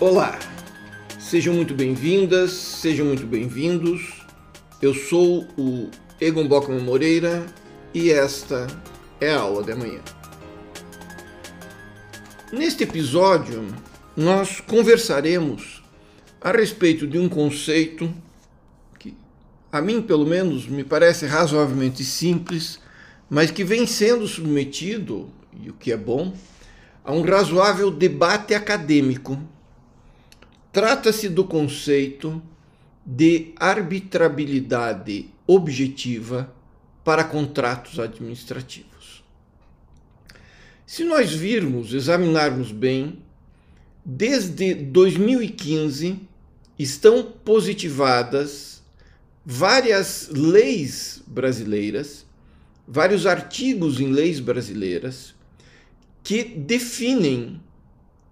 Olá, sejam muito bem-vindas, sejam muito bem-vindos. Eu sou o Egon Bockman Moreira e esta é a aula de amanhã. Neste episódio, nós conversaremos a respeito de um conceito que, a mim pelo menos, me parece razoavelmente simples, mas que vem sendo submetido, e o que é bom, a um razoável debate acadêmico Trata-se do conceito de arbitrabilidade objetiva para contratos administrativos. Se nós virmos, examinarmos bem, desde 2015 estão positivadas várias leis brasileiras, vários artigos em leis brasileiras que definem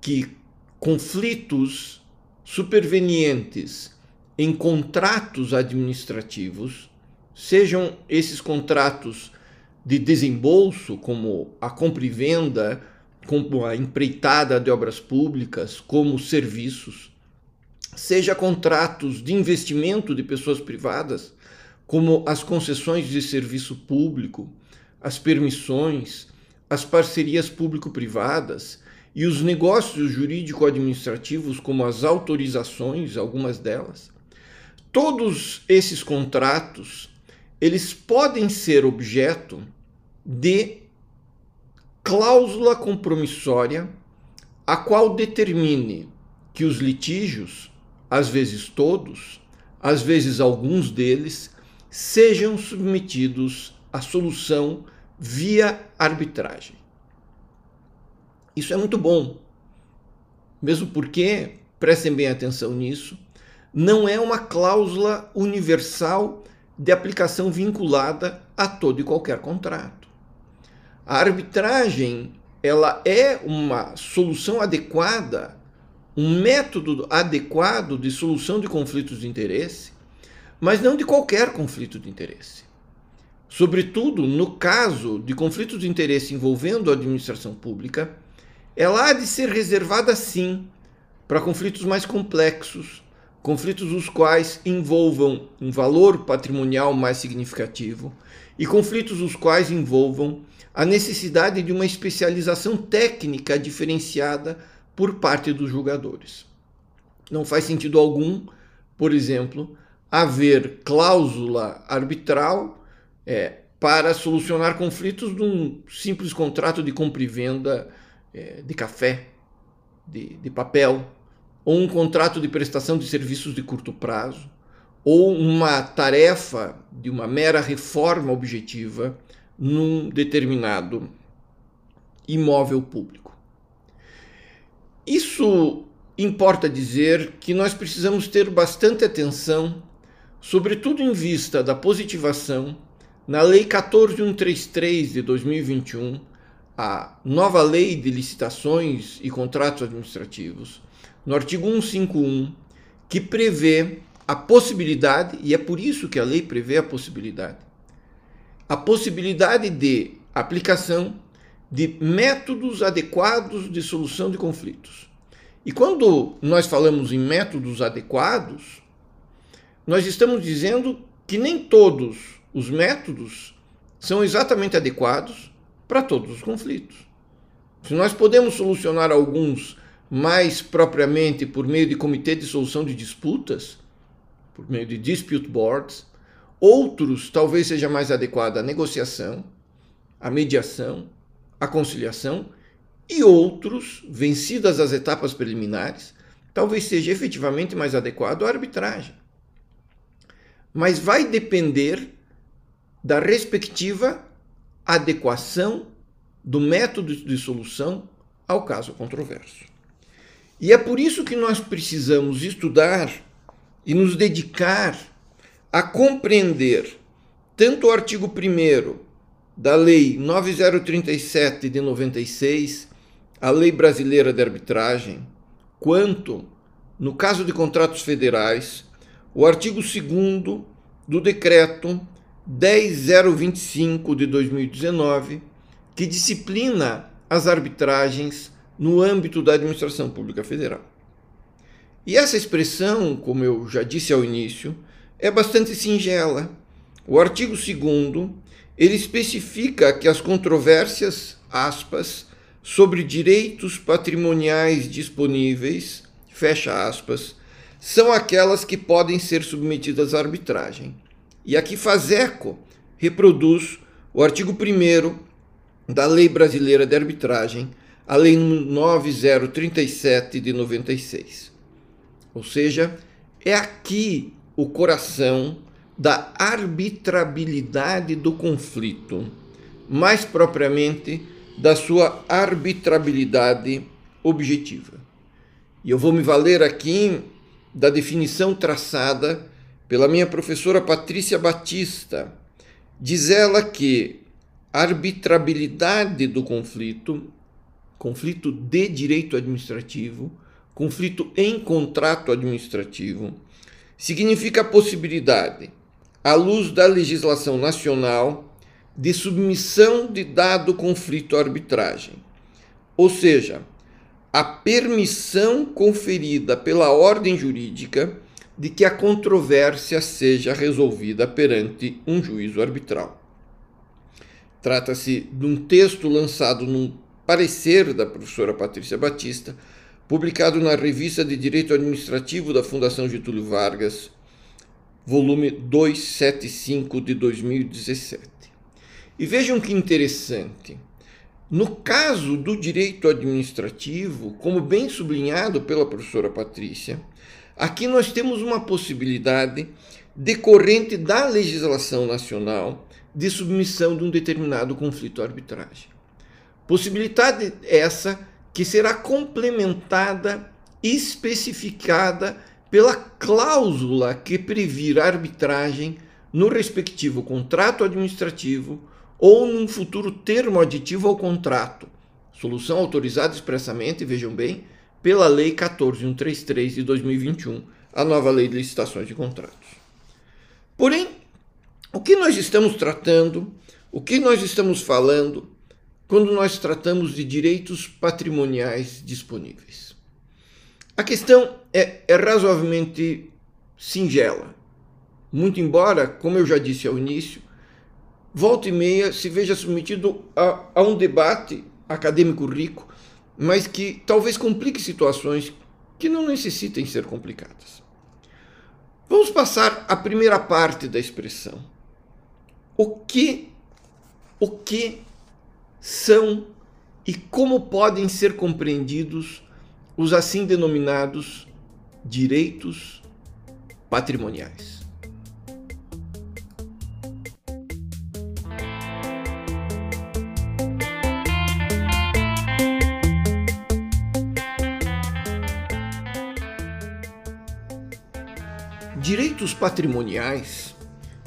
que conflitos supervenientes em contratos administrativos, sejam esses contratos de desembolso, como a compra e venda, como a empreitada de obras públicas, como serviços, seja contratos de investimento de pessoas privadas, como as concessões de serviço público, as permissões, as parcerias público-privadas, e os negócios jurídico-administrativos, como as autorizações, algumas delas, todos esses contratos, eles podem ser objeto de cláusula compromissória, a qual determine que os litígios, às vezes todos, às vezes alguns deles, sejam submetidos à solução via arbitragem. Isso é muito bom. Mesmo porque, prestem bem atenção nisso, não é uma cláusula universal de aplicação vinculada a todo e qualquer contrato. A arbitragem, ela é uma solução adequada, um método adequado de solução de conflitos de interesse, mas não de qualquer conflito de interesse. Sobretudo no caso de conflitos de interesse envolvendo a administração pública, ela há de ser reservada sim para conflitos mais complexos, conflitos os quais envolvam um valor patrimonial mais significativo e conflitos os quais envolvam a necessidade de uma especialização técnica diferenciada por parte dos julgadores. Não faz sentido algum, por exemplo, haver cláusula arbitral é, para solucionar conflitos de um simples contrato de compra e venda é, de café, de, de papel, ou um contrato de prestação de serviços de curto prazo, ou uma tarefa de uma mera reforma objetiva num determinado imóvel público. Isso importa dizer que nós precisamos ter bastante atenção, sobretudo em vista da positivação na Lei 14133 de 2021 a nova lei de licitações e contratos administrativos, no artigo 151, que prevê a possibilidade, e é por isso que a lei prevê a possibilidade, a possibilidade de aplicação de métodos adequados de solução de conflitos. E quando nós falamos em métodos adequados, nós estamos dizendo que nem todos os métodos são exatamente adequados para todos os conflitos. Se nós podemos solucionar alguns mais propriamente por meio de comitê de solução de disputas, por meio de dispute boards, outros talvez seja mais adequada a negociação, a mediação, a conciliação, e outros, vencidas as etapas preliminares, talvez seja efetivamente mais adequado a arbitragem. Mas vai depender da respectiva adequação do método de solução ao caso controverso. E é por isso que nós precisamos estudar e nos dedicar a compreender tanto o artigo 1 da Lei 9037 de 96, a Lei Brasileira de Arbitragem, quanto, no caso de contratos federais, o artigo 2 do Decreto 10025 de 2019, que disciplina as arbitragens no âmbito da administração pública federal. E essa expressão, como eu já disse ao início, é bastante singela. O artigo 2 ele especifica que as controvérsias, aspas, sobre direitos patrimoniais disponíveis, fecha aspas, são aquelas que podem ser submetidas à arbitragem. E aqui Fazeco reproduz o artigo 1 da Lei Brasileira de Arbitragem, a Lei 9037 de 96. Ou seja, é aqui o coração da arbitrabilidade do conflito, mais propriamente da sua arbitrabilidade objetiva. E eu vou me valer aqui da definição traçada pela minha professora Patrícia Batista. Diz ela que a arbitrabilidade do conflito, conflito de direito administrativo, conflito em contrato administrativo, significa a possibilidade, à luz da legislação nacional, de submissão de dado conflito à arbitragem. Ou seja, a permissão conferida pela ordem jurídica de que a controvérsia seja resolvida perante um juízo arbitral. Trata-se de um texto lançado num parecer da professora Patrícia Batista, publicado na Revista de Direito Administrativo da Fundação Getúlio Vargas, volume 275 de 2017. E vejam que interessante. No caso do direito administrativo, como bem sublinhado pela professora Patrícia, aqui nós temos uma possibilidade decorrente da legislação nacional de submissão de um determinado conflito à arbitragem. Possibilidade essa que será complementada e especificada pela cláusula que previr a arbitragem no respectivo contrato administrativo ou num futuro termo aditivo ao contrato, solução autorizada expressamente, vejam bem, pela Lei 14133 de 2021, a nova Lei de Licitações de Contratos. Porém, o que nós estamos tratando, o que nós estamos falando quando nós tratamos de direitos patrimoniais disponíveis? A questão é, é razoavelmente singela, muito embora, como eu já disse ao início, volta e meia se veja submetido a, a um debate acadêmico rico, mas que talvez complique situações que não necessitem ser complicadas. Vamos passar à primeira parte da expressão. O que o que são e como podem ser compreendidos os assim denominados direitos patrimoniais? Direitos patrimoniais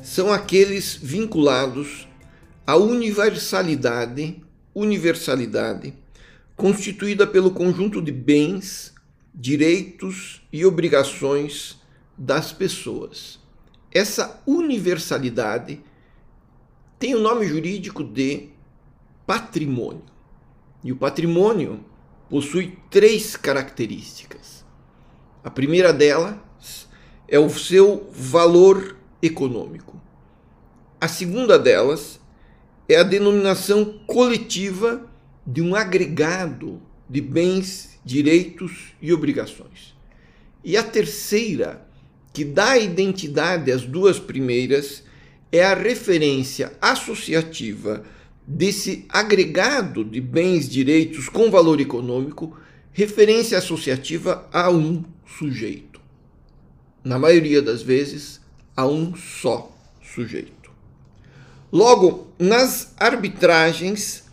são aqueles vinculados à universalidade, universalidade constituída pelo conjunto de bens, direitos e obrigações das pessoas. Essa universalidade tem o nome jurídico de patrimônio. E o patrimônio possui três características. A primeira dela é o seu valor econômico. A segunda delas é a denominação coletiva de um agregado de bens, direitos e obrigações. E a terceira, que dá identidade às duas primeiras, é a referência associativa desse agregado de bens, direitos com valor econômico, referência associativa a um sujeito na maioria das vezes, a um só sujeito. Logo, nas arbitragens,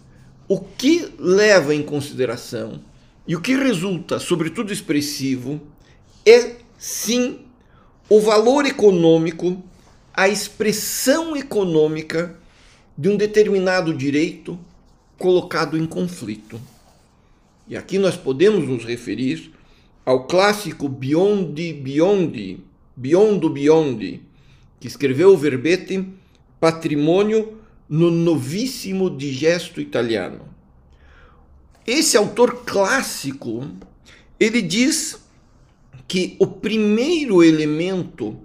o que leva em consideração e o que resulta, sobretudo expressivo, é sim o valor econômico, a expressão econômica de um determinado direito colocado em conflito. E aqui nós podemos nos referir ao clássico Biondi Biondi, Biondo Biondi, que escreveu o verbete Patrimônio no novíssimo digesto italiano. Esse autor clássico, ele diz que o primeiro elemento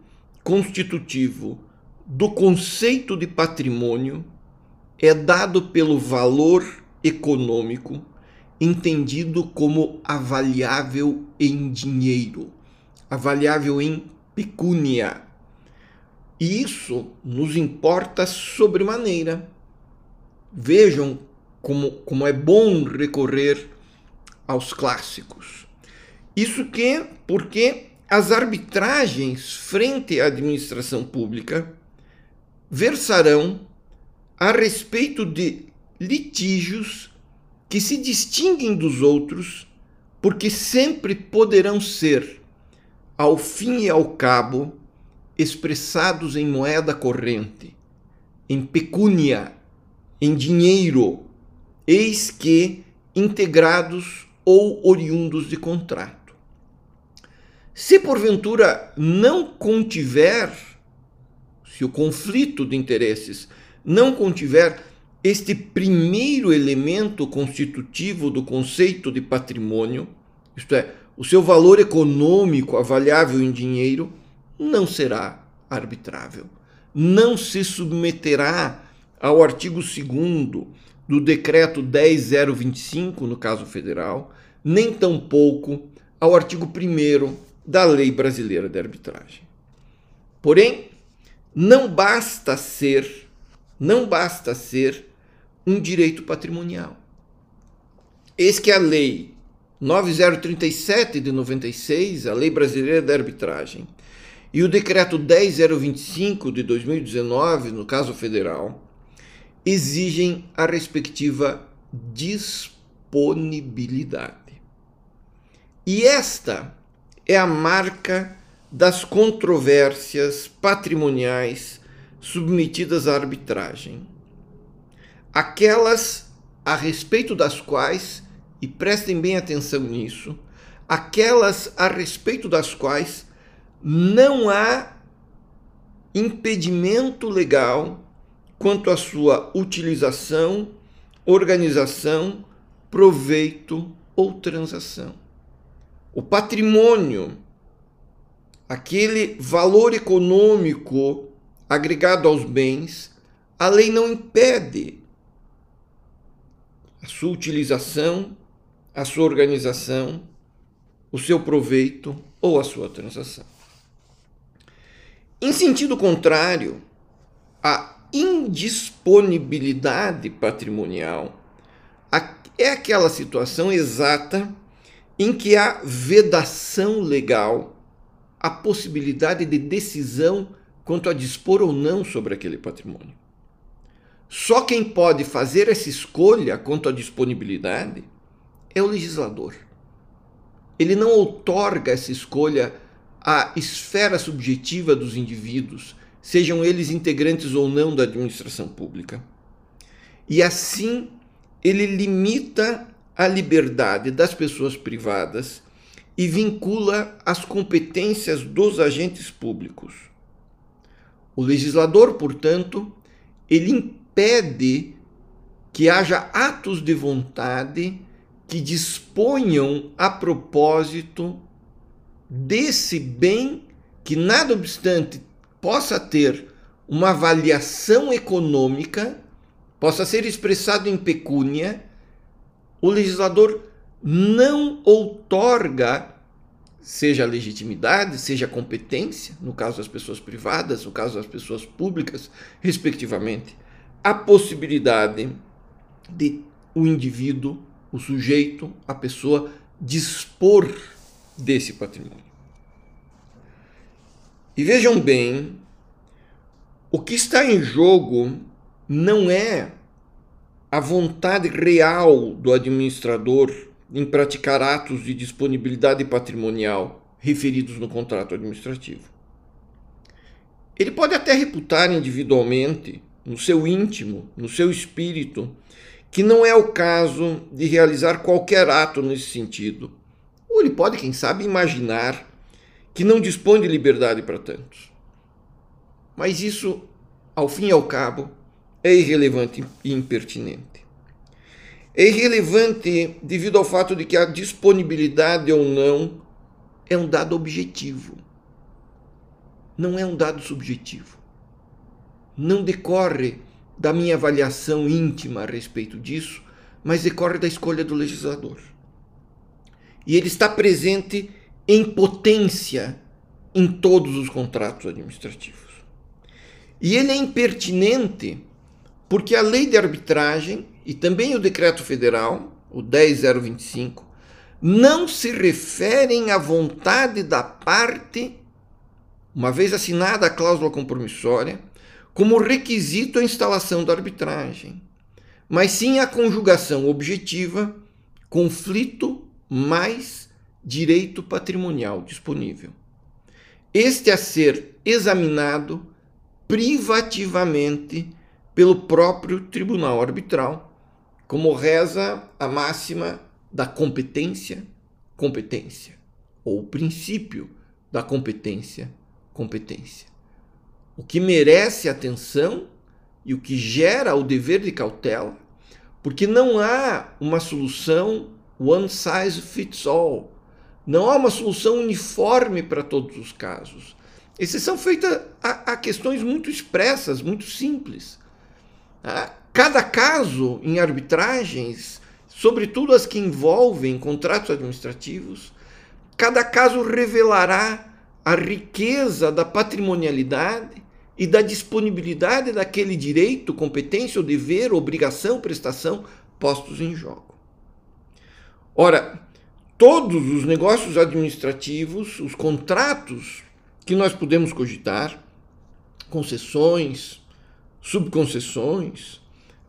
constitutivo do conceito de patrimônio é dado pelo valor econômico entendido como avaliável em dinheiro, avaliável em pecúnia. E isso nos importa sobremaneira. Vejam como, como é bom recorrer aos clássicos. Isso que porque as arbitragens frente à administração pública versarão a respeito de litígios que se distinguem dos outros porque sempre poderão ser, ao fim e ao cabo, expressados em moeda corrente, em pecúnia, em dinheiro, eis que integrados ou oriundos de contrato. Se porventura não contiver, se o conflito de interesses não contiver este primeiro elemento constitutivo do conceito de patrimônio, isto é, o seu valor econômico avaliável em dinheiro, não será arbitrável. Não se submeterá ao artigo 2 do decreto 10025, no caso federal, nem tampouco ao artigo 1 da Lei Brasileira de Arbitragem. Porém, não basta ser, não basta ser um direito patrimonial. Eis que a Lei 9037 de 96, a Lei Brasileira da Arbitragem, e o Decreto 10025 de 2019, no caso federal, exigem a respectiva disponibilidade. E esta é a marca das controvérsias patrimoniais submetidas à arbitragem aquelas a respeito das quais, e prestem bem atenção nisso, aquelas a respeito das quais não há impedimento legal quanto à sua utilização, organização, proveito ou transação. O patrimônio, aquele valor econômico agregado aos bens, a lei não impede sua utilização, a sua organização, o seu proveito ou a sua transação. Em sentido contrário, a indisponibilidade patrimonial é aquela situação exata em que há vedação legal a possibilidade de decisão quanto a dispor ou não sobre aquele patrimônio. Só quem pode fazer essa escolha quanto à disponibilidade é o legislador. Ele não outorga essa escolha à esfera subjetiva dos indivíduos, sejam eles integrantes ou não da administração pública. E assim, ele limita a liberdade das pessoas privadas e vincula as competências dos agentes públicos. O legislador, portanto, ele pede que haja atos de vontade que disponham a propósito desse bem que, nada obstante, possa ter uma avaliação econômica, possa ser expressado em pecúnia, o legislador não outorga, seja legitimidade, seja competência, no caso das pessoas privadas, no caso das pessoas públicas, respectivamente, a possibilidade de o indivíduo, o sujeito, a pessoa dispor desse patrimônio. E vejam bem, o que está em jogo não é a vontade real do administrador em praticar atos de disponibilidade patrimonial referidos no contrato administrativo. Ele pode até reputar individualmente no seu íntimo, no seu espírito, que não é o caso de realizar qualquer ato nesse sentido. Ou ele pode, quem sabe, imaginar que não dispõe de liberdade para tantos. Mas isso, ao fim e ao cabo, é irrelevante e impertinente. É irrelevante devido ao fato de que a disponibilidade ou não é um dado objetivo. Não é um dado subjetivo. Não decorre da minha avaliação íntima a respeito disso, mas decorre da escolha do legislador. E ele está presente em potência em todos os contratos administrativos. E ele é impertinente porque a lei de arbitragem e também o decreto federal, o 10025, não se referem à vontade da parte, uma vez assinada a cláusula compromissória, como requisito à instalação da arbitragem, mas sim à conjugação objetiva, conflito mais direito patrimonial disponível. Este a ser examinado privativamente pelo próprio tribunal arbitral, como reza a máxima da competência, competência, ou o princípio da competência, competência. O que merece atenção e o que gera o dever de cautela, porque não há uma solução one size fits all. Não há uma solução uniforme para todos os casos. Exceção feita a, a questões muito expressas, muito simples. Ah, cada caso em arbitragens, sobretudo as que envolvem contratos administrativos, cada caso revelará a riqueza da patrimonialidade e da disponibilidade daquele direito, competência ou dever, obrigação, prestação postos em jogo. Ora, todos os negócios administrativos, os contratos que nós podemos cogitar, concessões, subconcessões,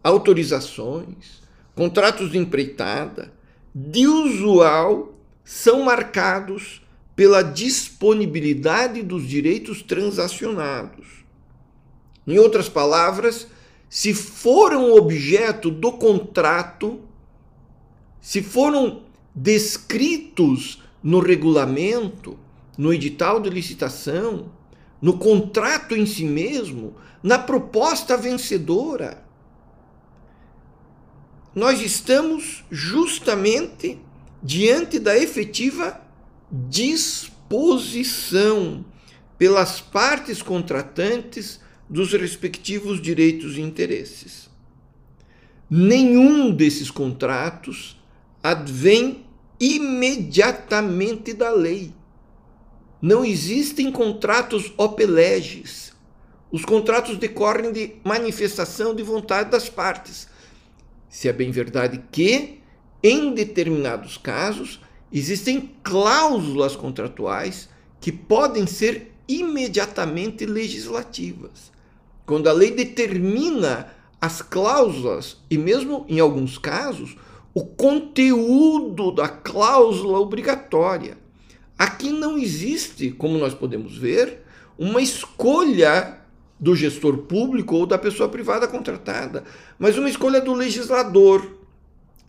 autorizações, contratos de empreitada, de usual, são marcados pela disponibilidade dos direitos transacionados. Em outras palavras, se foram objeto do contrato, se foram descritos no regulamento, no edital de licitação, no contrato em si mesmo, na proposta vencedora. Nós estamos justamente diante da efetiva disposição pelas partes contratantes dos respectivos direitos e interesses. Nenhum desses contratos advém imediatamente da lei. Não existem contratos opeleges. Os contratos decorrem de manifestação de vontade das partes. Se é bem verdade que, em determinados casos, existem cláusulas contratuais que podem ser imediatamente legislativas. Quando a lei determina as cláusulas, e mesmo em alguns casos, o conteúdo da cláusula obrigatória. Aqui não existe, como nós podemos ver, uma escolha do gestor público ou da pessoa privada contratada, mas uma escolha do legislador,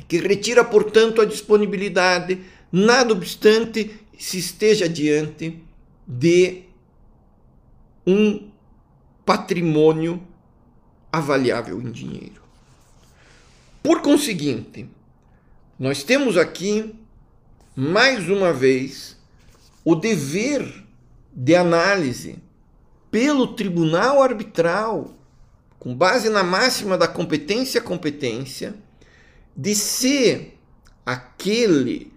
que retira, portanto, a disponibilidade, nada obstante se esteja diante de um patrimônio avaliável em dinheiro. Por conseguinte, nós temos aqui, mais uma vez, o dever de análise pelo tribunal arbitral, com base na máxima da competência competência, de se aquele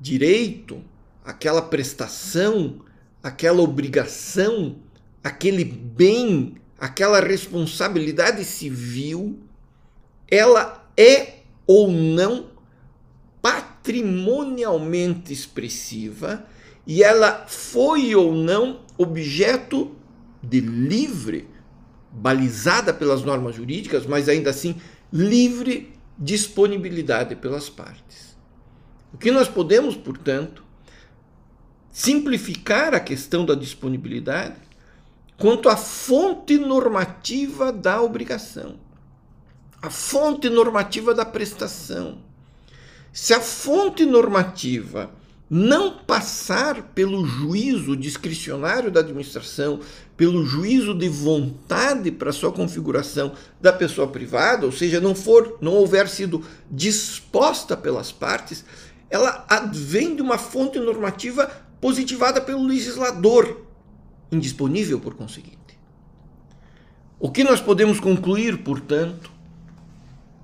direito, aquela prestação, aquela obrigação, aquele bem, aquela responsabilidade civil, ela é ou não patrimonialmente expressiva e ela foi ou não objeto de livre, balizada pelas normas jurídicas, mas ainda assim livre disponibilidade pelas partes. O que nós podemos, portanto, simplificar a questão da disponibilidade quanto à fonte normativa da obrigação, a fonte normativa da prestação. Se a fonte normativa não passar pelo juízo discricionário da administração, pelo juízo de vontade para sua configuração da pessoa privada, ou seja, não for, não houver sido disposta pelas partes, ela advém de uma fonte normativa positivada pelo legislador, indisponível por conseguinte. O que nós podemos concluir, portanto,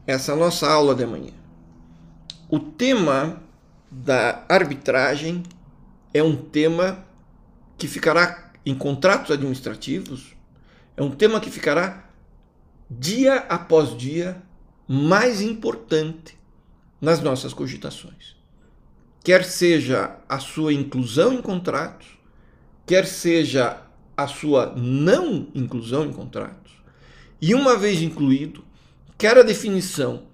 essa nossa aula de manhã? O tema da arbitragem é um tema que ficará em contratos administrativos, é um tema que ficará dia após dia mais importante nas nossas cogitações. Quer seja a sua inclusão em contratos, quer seja a sua não inclusão em contratos. E uma vez incluído, quer a definição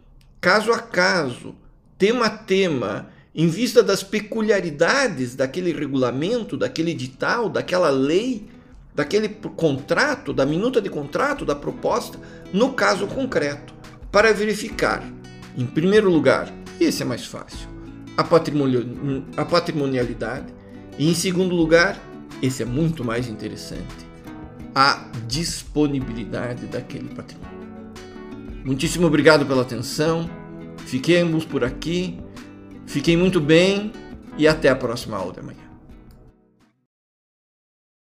caso a caso, tema a tema, em vista das peculiaridades daquele regulamento, daquele edital, daquela lei, daquele contrato, da minuta de contrato, da proposta, no caso concreto, para verificar, em primeiro lugar, esse é mais fácil, a, patrimonialidade, e em segundo lugar, esse é muito mais interessante, a disponibilidade daquele patrimônio. Muitíssimo obrigado pela atenção, fiquemos por aqui Fiquem muito bem e até a próxima aula de amanhã.